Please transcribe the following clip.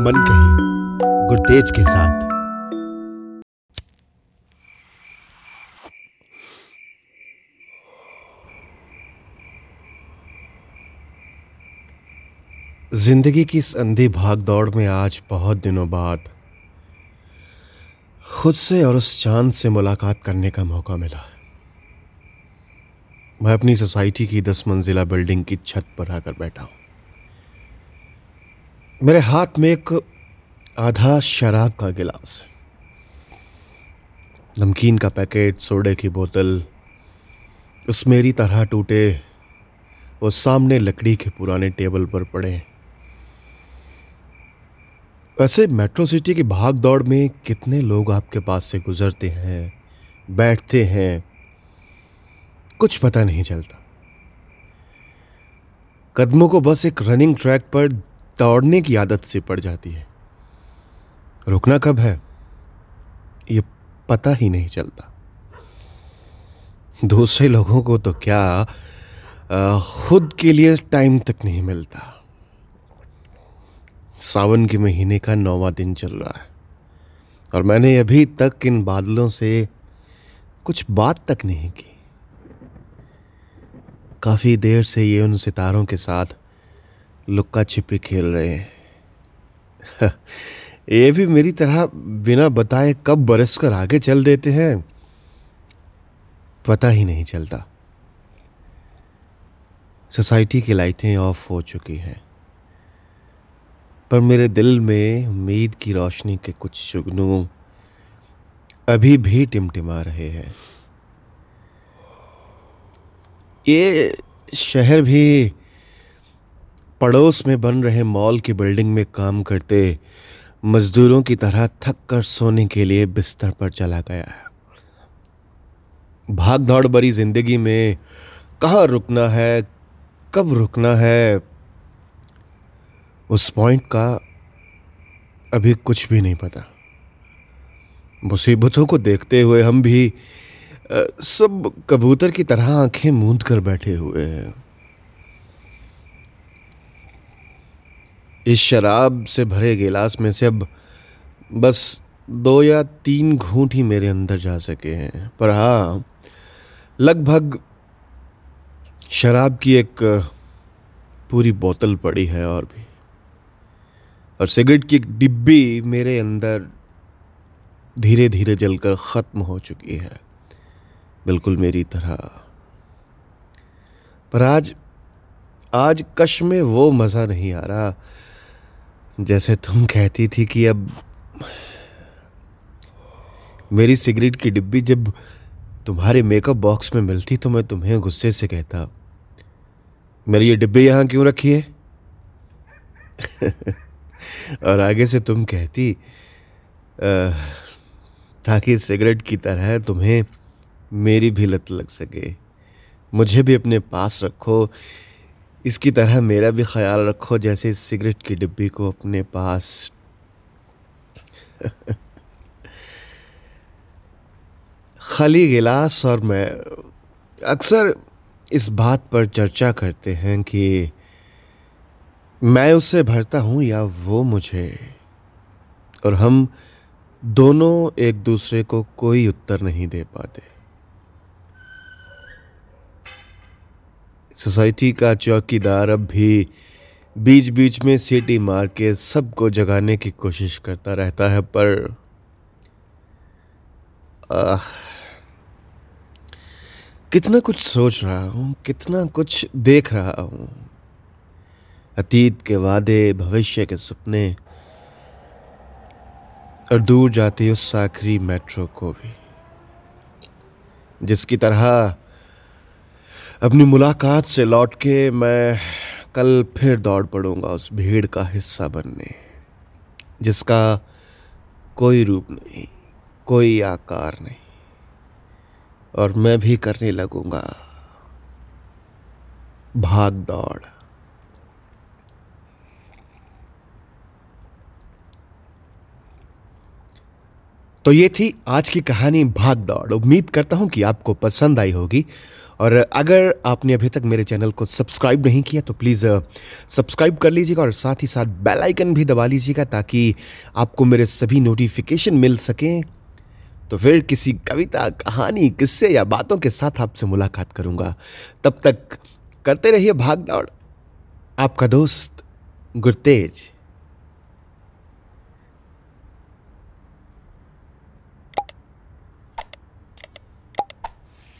मन कही गुरतेज के साथ। ज़िंदगी की इस अंधी भाग दौड़ में आज बहुत दिनों बाद खुद से और उस चाँद से मुलाकात करने का मौका मिला। मैं अपनी सोसाइटी की दस मंजिला बिल्डिंग की छत पर आकर बैठा हूँ। मेरे हाथ में एक आधा शराब का गिलास है। नमकीन का पैकेट, सोडे की बोतल उस मेरी तरह टूटे, वो सामने लकड़ी के पुराने टेबल पर पड़े वैसे मेट्रो सिटी की भाग दौड़ में कितने लोग आपके पास से गुजरते हैं, बैठते हैं, कुछ पता नहीं चलता। कदमों को बस एक रनिंग ट्रैक पर दौड़ने की आदत से पड़ जाती है। रुकना कब है? ये पता ही नहीं चलता। दूसरे लोगों को तो क्या खुद के लिए टाइम तक नहीं मिलता। सावन के महीने का नौवा दिन चल रहा है। और मैंने अभी तक इन बादलों से कुछ बात तक नहीं की। काफ़ी देर से ये उन सितारों के साथ लुक्का छिपी खेल रहे हैं। ये भी मेरी तरह बिना बताए कब बरस कर आगे चल देते हैं। पता ही नहीं चलता। सोसाइटी की लाइटें ऑफ़ हो चुकी हैं। पर मेरे दिल में उम्मीद की रोशनी के कुछ जुगनू अभी भी टिमटिमा रहे हैं। ये शहर भी पड़ोस में बन रहे मॉल की बिल्डिंग में काम करते मजदूरों की तरह थक कर सोने के लिए बिस्तर पर चला गया है। भाग दौड़ भरी ज़िंदगी में कहाँ रुकना है, कब रुकना है, उस पॉइंट का अभी कुछ भी नहीं पता। मुसीबतों को देखते हुए हम भी सब कबूतर की तरह आँखें मूंद कर बैठे हुए हैं। इस शराब से भरे गिलास में से अब बस दो या तीन घूंट ही मेरे अंदर जा सके हैं। पर हाँ लगभग शराब की एक पूरी बोतल पड़ी है और भी। और सिगरेट की एक डिब्बी मेरे अंदर धीरे धीरे जलकर ख़त्म हो चुकी है। बिल्कुल मेरी तरह। पर आज आज कश में वो मज़ा नहीं आ रहा। जैसे तुम कहती थी कि अब मेरी सिगरेट की डिब्बी जब तुम्हारे मेकअप बॉक्स में मिलती तो मैं तुम्हें गुस्से से कहता, मेरी ये डिब्बी यहाँ क्यों रखी है? और आगे से तुम कहती ताकि सिगरेट की तरह तुम्हें मेरी भी लत लग सके। मुझे भी अपने पास रखो इसकी तरह मेरा भी ख्याल रखो जैसे सिगरेट की डिब्बी को अपने पास। खाली गिलास और मैं अक्सर इस बात पर चर्चा करते हैं कि मैं उससे भरता हूँ या वो मुझे? और हम दोनों एक दूसरे को कोई उत्तर नहीं दे पाते। सोसाइटी का चौकीदार अब भी बीच बीच में सीटी मार के सबको जगाने की कोशिश करता रहता है पर आ, कितना कुछ सोच रहा हूँ कितना कुछ देख रहा हूँ। अतीत के वादे भविष्य के सपने और दूर जाती उस आखिरी मेट्रो को भी जिसकी तरह अपनी मुलाकात से लौट के मैं कल फिर दौड़ पड़ूँगा उस भीड़ का हिस्सा बनने, जिसका कोई रूप नहीं, कोई आकार नहीं। और मैं भी करने लगूँगा। भाग दौड़। तो ये थी आज की कहानी भाग दौड़। उम्मीद करता हूँ कि आपको पसंद आई होगी। और अगर आपने अभी तक मेरे चैनल को सब्सक्राइब नहीं किया तो प्लीज़ सब्सक्राइब कर लीजिएगा और साथ ही साथ बेल आइकन भी दबा लीजिएगा ताकि आपको मेरे सभी नोटिफिकेशन मिल सकें। तो फिर किसी कविता, कहानी, किस्से या बातों के साथ आपसे मुलाकात करूँगा। तब तक करते रहिए भाग दौड़। आपका दोस्त गुरतेज।